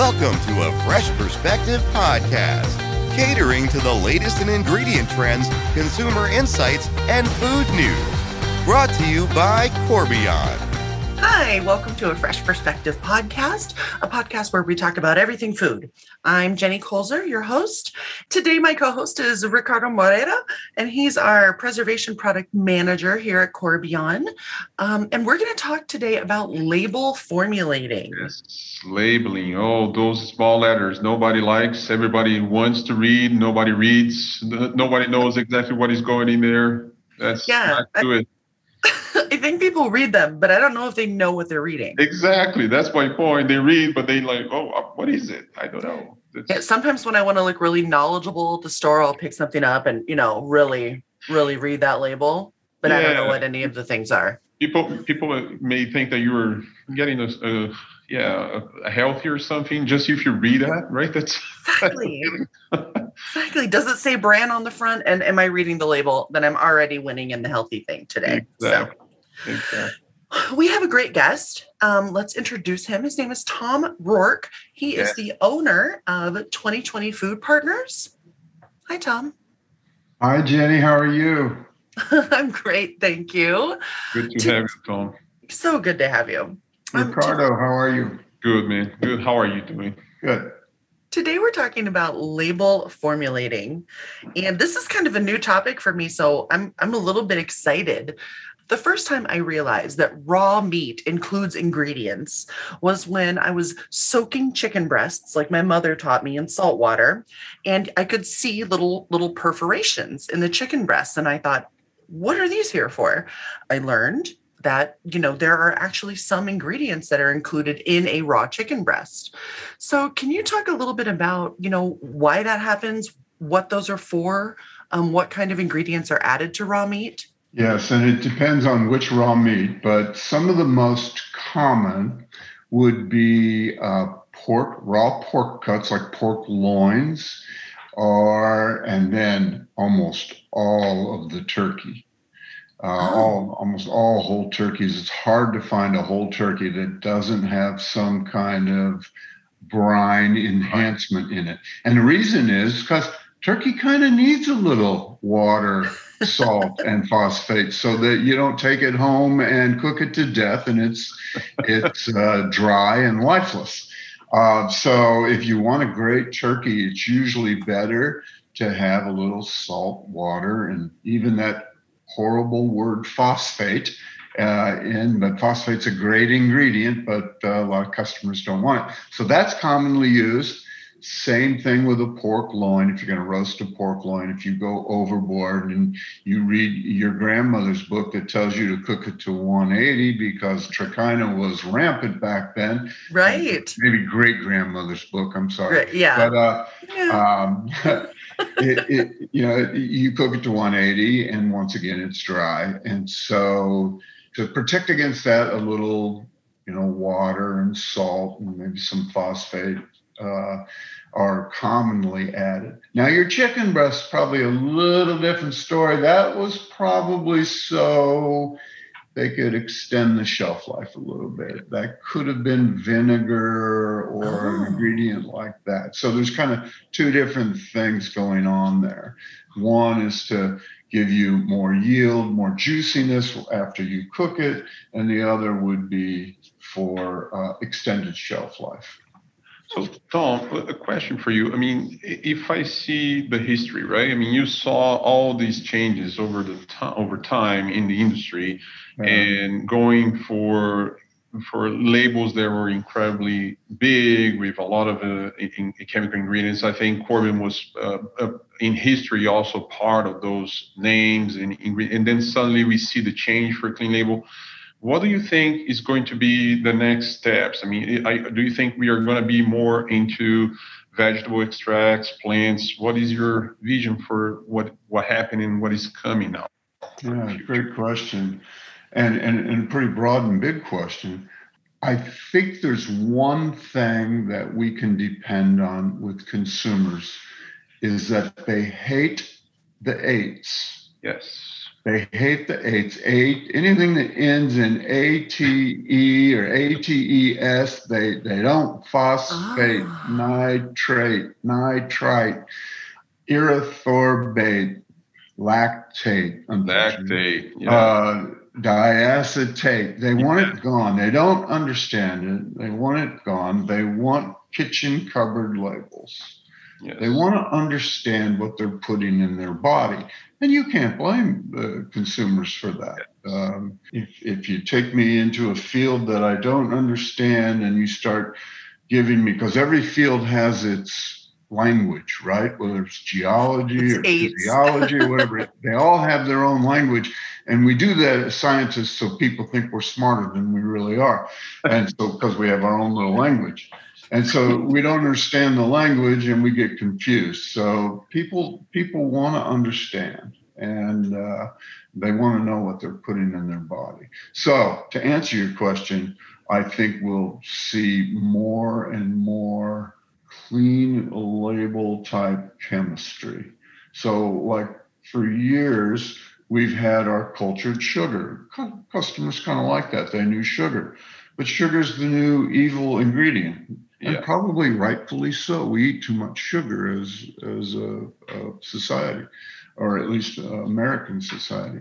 Welcome to a Fresh Perspective podcast, catering to the latest in ingredient trends, consumer insights, and food news. Brought to you by Corbion. Hi, welcome to a Fresh Perspective podcast, a podcast where we talk about everything food. I'm Jenny Kulzer, your host. Today, my co host is Ricardo Moreira, and he's our preservation product manager here at Corbion. Um, and we're going to talk today about label formulating. Yes, labeling. Oh, those small letters nobody likes, everybody wants to read, nobody reads, nobody knows exactly what is going in there. That's yeah, not good. I think people read them, but I don't know if they know what they're reading. Exactly. That's my point. They read, but they like, oh, uh, what is it? I don't know. Yeah, sometimes when I want to look really knowledgeable at the store, I'll pick something up and you know really, really read that label. But yeah. I don't know what any of the things are. People people may think that you were getting a, a yeah a healthy or something just if you read that, right? That's exactly. exactly. Does it say brand on the front? And am I reading the label? Then I'm already winning in the healthy thing today. Exactly. So. Okay. We have a great guest. Um, let's introduce him. His name is Tom Rourke. He yeah. is the owner of 2020 Food Partners. Hi, Tom. Hi, Jenny. How are you? I'm great. Thank you. Good to, to have you, Tom. So good to have you. Ricardo, um, how are you? Good, man. Good. How are you doing? Good. Today, we're talking about label formulating. And this is kind of a new topic for me. So I'm, I'm a little bit excited. The first time I realized that raw meat includes ingredients was when I was soaking chicken breasts, like my mother taught me in salt water, and I could see little little perforations in the chicken breasts, and I thought, what are these here for? I learned that you know there are actually some ingredients that are included in a raw chicken breast. So, can you talk a little bit about you know why that happens, what those are for, um, what kind of ingredients are added to raw meat? Yes, and it depends on which raw meat, but some of the most common would be uh, pork, raw pork cuts like pork loins, or and then almost all of the turkey. Uh, oh. all almost all whole turkeys. It's hard to find a whole turkey that doesn't have some kind of brine enhancement in it. And the reason is because turkey kind of needs a little water salt and phosphate so that you don't take it home and cook it to death and it's it's uh, dry and lifeless. Uh, so if you want a great turkey, it's usually better to have a little salt water and even that horrible word phosphate uh, in, but phosphate's a great ingredient, but uh, a lot of customers don't want it. So that's commonly used. Same thing with a pork loin. If you're going to roast a pork loin, if you go overboard and you read your grandmother's book that tells you to cook it to 180 because trichina was rampant back then. Right. Maybe great grandmother's book. I'm sorry. Right, yeah. But uh, yeah. Um, it, it, you know, you cook it to 180, and once again, it's dry. And so, to protect against that, a little, you know, water and salt and maybe some phosphate uh, are commonly added. Now, your chicken breast probably a little different story. That was probably so they could extend the shelf life a little bit. That could have been vinegar or oh. an ingredient like that. So there's kind of two different things going on there. One is to give you more yield, more juiciness after you cook it, and the other would be for uh, extended shelf life. So, Tom, a question for you. I mean, if I see the history, right? I mean, you saw all these changes over the to- over time in the industry, and going for for labels that were incredibly big with a lot of uh, in, in chemical ingredients. I think Corbion was uh, uh, in history also part of those names and and then suddenly we see the change for clean label what do you think is going to be the next steps? I mean, I, do you think we are going to be more into vegetable extracts, plants? What is your vision for what what happened and what is coming now? Yeah, great question, and and and pretty broad and big question. I think there's one thing that we can depend on with consumers is that they hate the eights. Yes They hate the eights. Eight, anything that ends in ATE or ATES, they, they don't phosphate, Ah. nitrate, nitrite, erythorbate, lactate. Lactate. Yeah. uh, diacetate. They want it gone. They don't understand it. They want it gone. They want kitchen cupboard labels. Yes. They want to understand what they're putting in their body. And you can't blame the consumers for that. Um, if, if you take me into a field that I don't understand and you start giving me, because every field has its language, right? Whether it's geology It's or physiology or whatever, they all have their own language. And we do that as scientists so people think we're smarter than we really are. And so, because we have our own little language. And so we don't understand the language and we get confused. So people people want to understand and uh, they want to know what they're putting in their body. So to answer your question, I think we'll see more and more clean label type chemistry. So like for years, we've had our cultured sugar. Customers kind of like that. They knew sugar. But sugar's the new evil ingredient. And probably rightfully so. We eat too much sugar as as a, a society, or at least American society.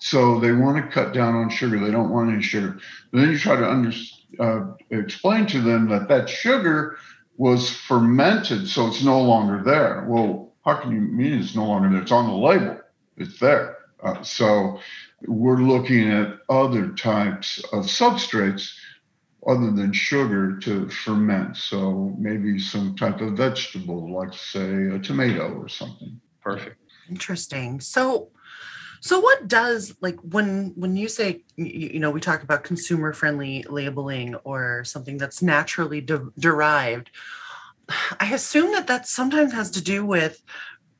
So they want to cut down on sugar. They don't want any sugar. But then you try to under, uh, explain to them that that sugar was fermented, so it's no longer there. Well, how can you mean it's no longer there? It's on the label. It's there. Uh, so we're looking at other types of substrates other than sugar to ferment. So maybe some type of vegetable, like say a tomato or something. Perfect. Interesting. So so what does like when when you say you, you know we talk about consumer friendly labeling or something that's naturally de- derived I assume that that sometimes has to do with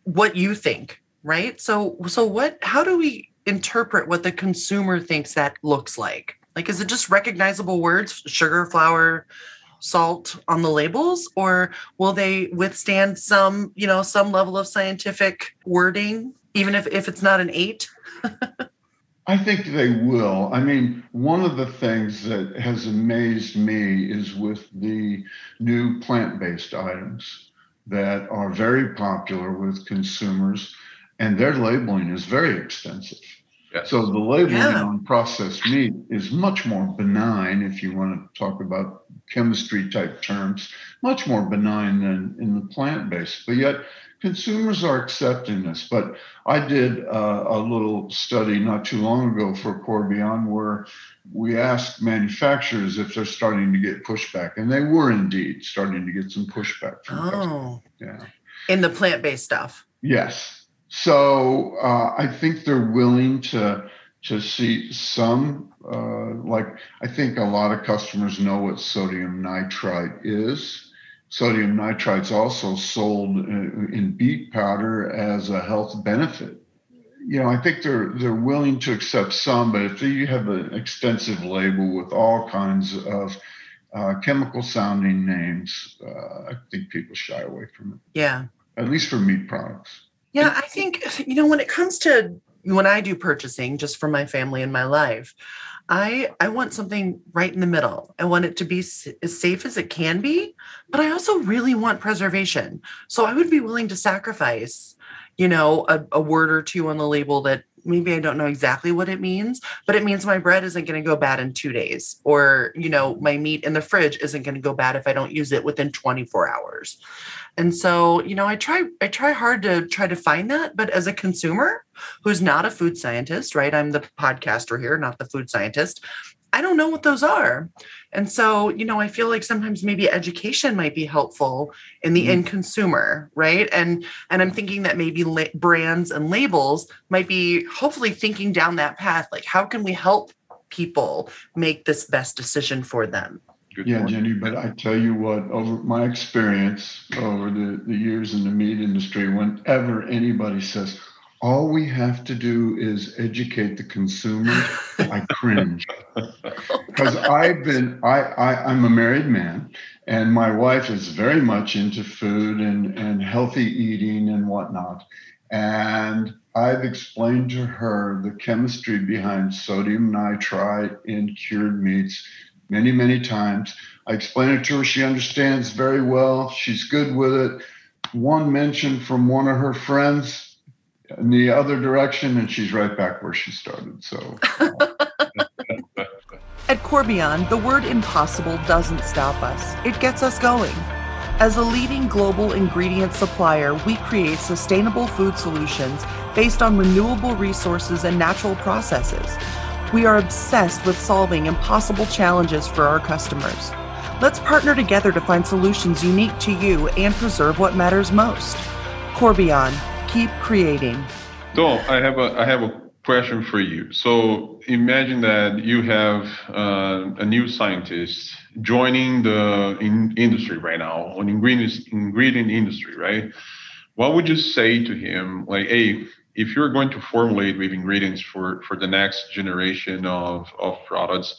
what you think, right? So so what how do we interpret what the consumer thinks that looks like? Like is it just recognizable words, sugar, flour, salt on the labels or will they withstand some, you know, some level of scientific wording even if if it's not an 8? I think they will. I mean, one of the things that has amazed me is with the new plant based items that are very popular with consumers, and their labeling is very extensive. Yes. So the labeling Yeah. on processed meat is much more benign, if you want to talk about chemistry type terms, much more benign than in the plant based. But yet, consumers are accepting this. But I did uh, a little study not too long ago for Corbion where we asked manufacturers if they're starting to get pushback, and they were indeed starting to get some pushback from customers. Oh, Yeah. in the plant-based stuff. Yes. So uh, I think they're willing to to see some uh, like I think a lot of customers know what sodium nitrite is. Sodium nitrite's also sold in, in beet powder as a health benefit. You know, I think they're they're willing to accept some, but if you have an extensive label with all kinds of uh, chemical sounding names, uh, I think people shy away from it. Yeah. At least for meat products. Yeah, I think you know when it comes to when I do purchasing just for my family and my life, I I want something right in the middle. I want it to be s- as safe as it can be, but I also really want preservation. So I would be willing to sacrifice, you know, a, a word or two on the label that maybe I don't know exactly what it means, but it means my bread isn't going to go bad in 2 days or, you know, my meat in the fridge isn't going to go bad if I don't use it within 24 hours. And so, you know, I try I try hard to try to find that, but as a consumer who's not a food scientist, right? I'm the podcaster here, not the food scientist. I don't know what those are. And so, you know, I feel like sometimes maybe education might be helpful in the Mhm. end consumer, right? And and I'm thinking that maybe la- brands and labels might be hopefully thinking down that path like how can we help people make this best decision for them? Good Yeah, point. Jenny, but I tell you what, over my experience over the, the years in the meat industry, whenever anybody says, all we have to do is educate the consumer, I cringe. Oh, because I've been, I, I, I'm a married man, and my wife is very much into food and, and healthy eating and whatnot. And I've explained to her the chemistry behind sodium nitrite in cured meats many, many times. I explain it to her. She understands very well. She's good with it. One mention from one of her friends in the other direction, and she's right back where she started. So. At Corbion, the word impossible doesn't stop us, it gets us going. As a leading global ingredient supplier, we create sustainable food solutions based on renewable resources and natural processes. We are obsessed with solving impossible challenges for our customers. Let's partner together to find solutions unique to you and preserve what matters most. Corbion, keep creating. So I have a I have a question for you. So imagine that you have uh, a new scientist joining the in industry right now on ingredient ingredient industry, right? What would you say to him? Like, hey, if you're going to formulate with ingredients for for the next generation of of products,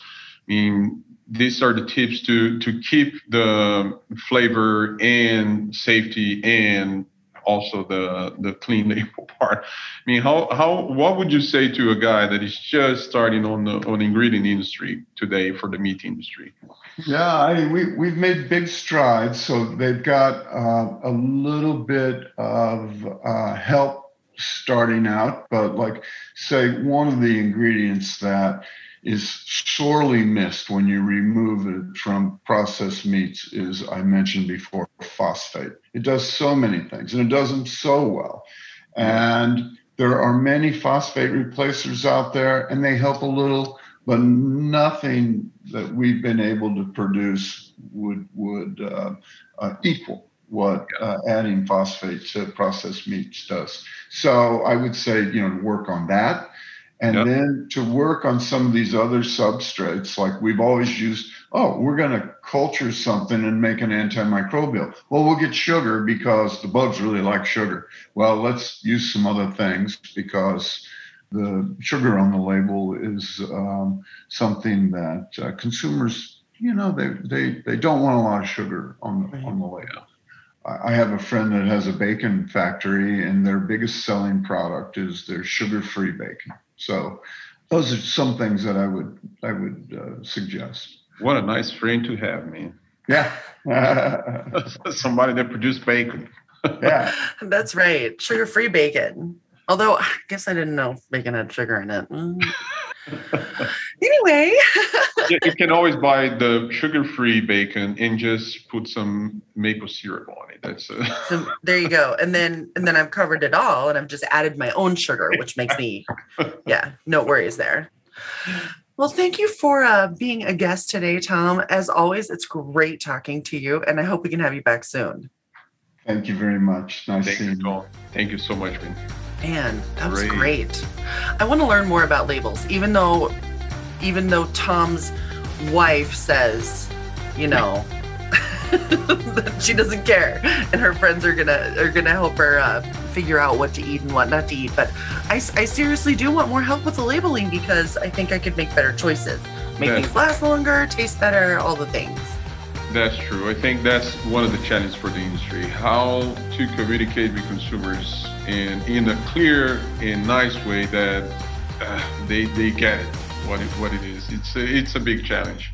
I mean, these are the tips to to keep the flavor and safety and also the the clean label part. I mean, how how what would you say to a guy that is just starting on the on the ingredient industry today for the meat industry? Yeah, I mean, we we've made big strides. So they've got uh, a little bit of uh, help starting out, but like say one of the ingredients that is sorely missed when you remove it from processed meats is I mentioned before phosphate. It does so many things and it does them so well. And there are many phosphate replacers out there and they help a little, but nothing that we've been able to produce would would uh, uh, equal what uh, adding phosphate to processed meats does. So I would say, you know, work on that and yep. then to work on some of these other substrates like we've always used oh we're going to culture something and make an antimicrobial well we'll get sugar because the bugs really like sugar well let's use some other things because the sugar on the label is um, something that uh, consumers you know they, they they don't want a lot of sugar on the, on the label I have a friend that has a bacon factory, and their biggest selling product is their sugar-free bacon. So those are some things that I would I would uh, suggest. What a nice friend to have, man. Yeah. Somebody that produced bacon. yeah. That's right. Sugar free bacon. Although I guess I didn't know bacon had sugar in it. Mm. anyway. you can always buy the sugar-free bacon and just put some maple syrup on it. That's a... so there you go. And then and then I've covered it all and I've just added my own sugar, which makes me yeah, no worries there. Well, thank you for uh, being a guest today, Tom. As always, it's great talking to you, and I hope we can have you back soon. Thank you very much. Nice thank seeing you. Tom. Thank you so much, man. Man, that was great. great. I want to learn more about labels, even though, even though Tom's wife says, you know, that she doesn't care, and her friends are gonna are gonna help her uh, figure out what to eat and what not to eat. But I, I seriously do want more help with the labeling because I think I could make better choices, make things last longer, taste better, all the things. That's true. I think that's one of the challenges for the industry: how to communicate with consumers and in a clear and nice way that uh, they they get it what it what it is. It's a, it's a big challenge.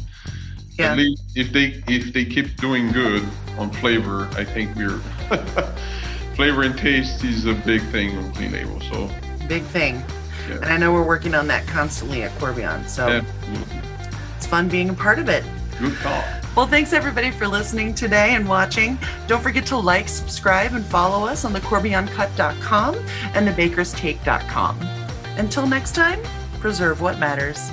Yeah. At least if they if they keep doing good on flavor, I think we're flavor and taste is a big thing on clean label. So big thing. Yeah. And I know we're working on that constantly at Corbion. So yeah. it's fun being a part of it. Good call. Well, thanks everybody for listening today and watching. Don't forget to like, subscribe, and follow us on the CorbionCut.com and the BakersTake.com. Until next time, preserve what matters.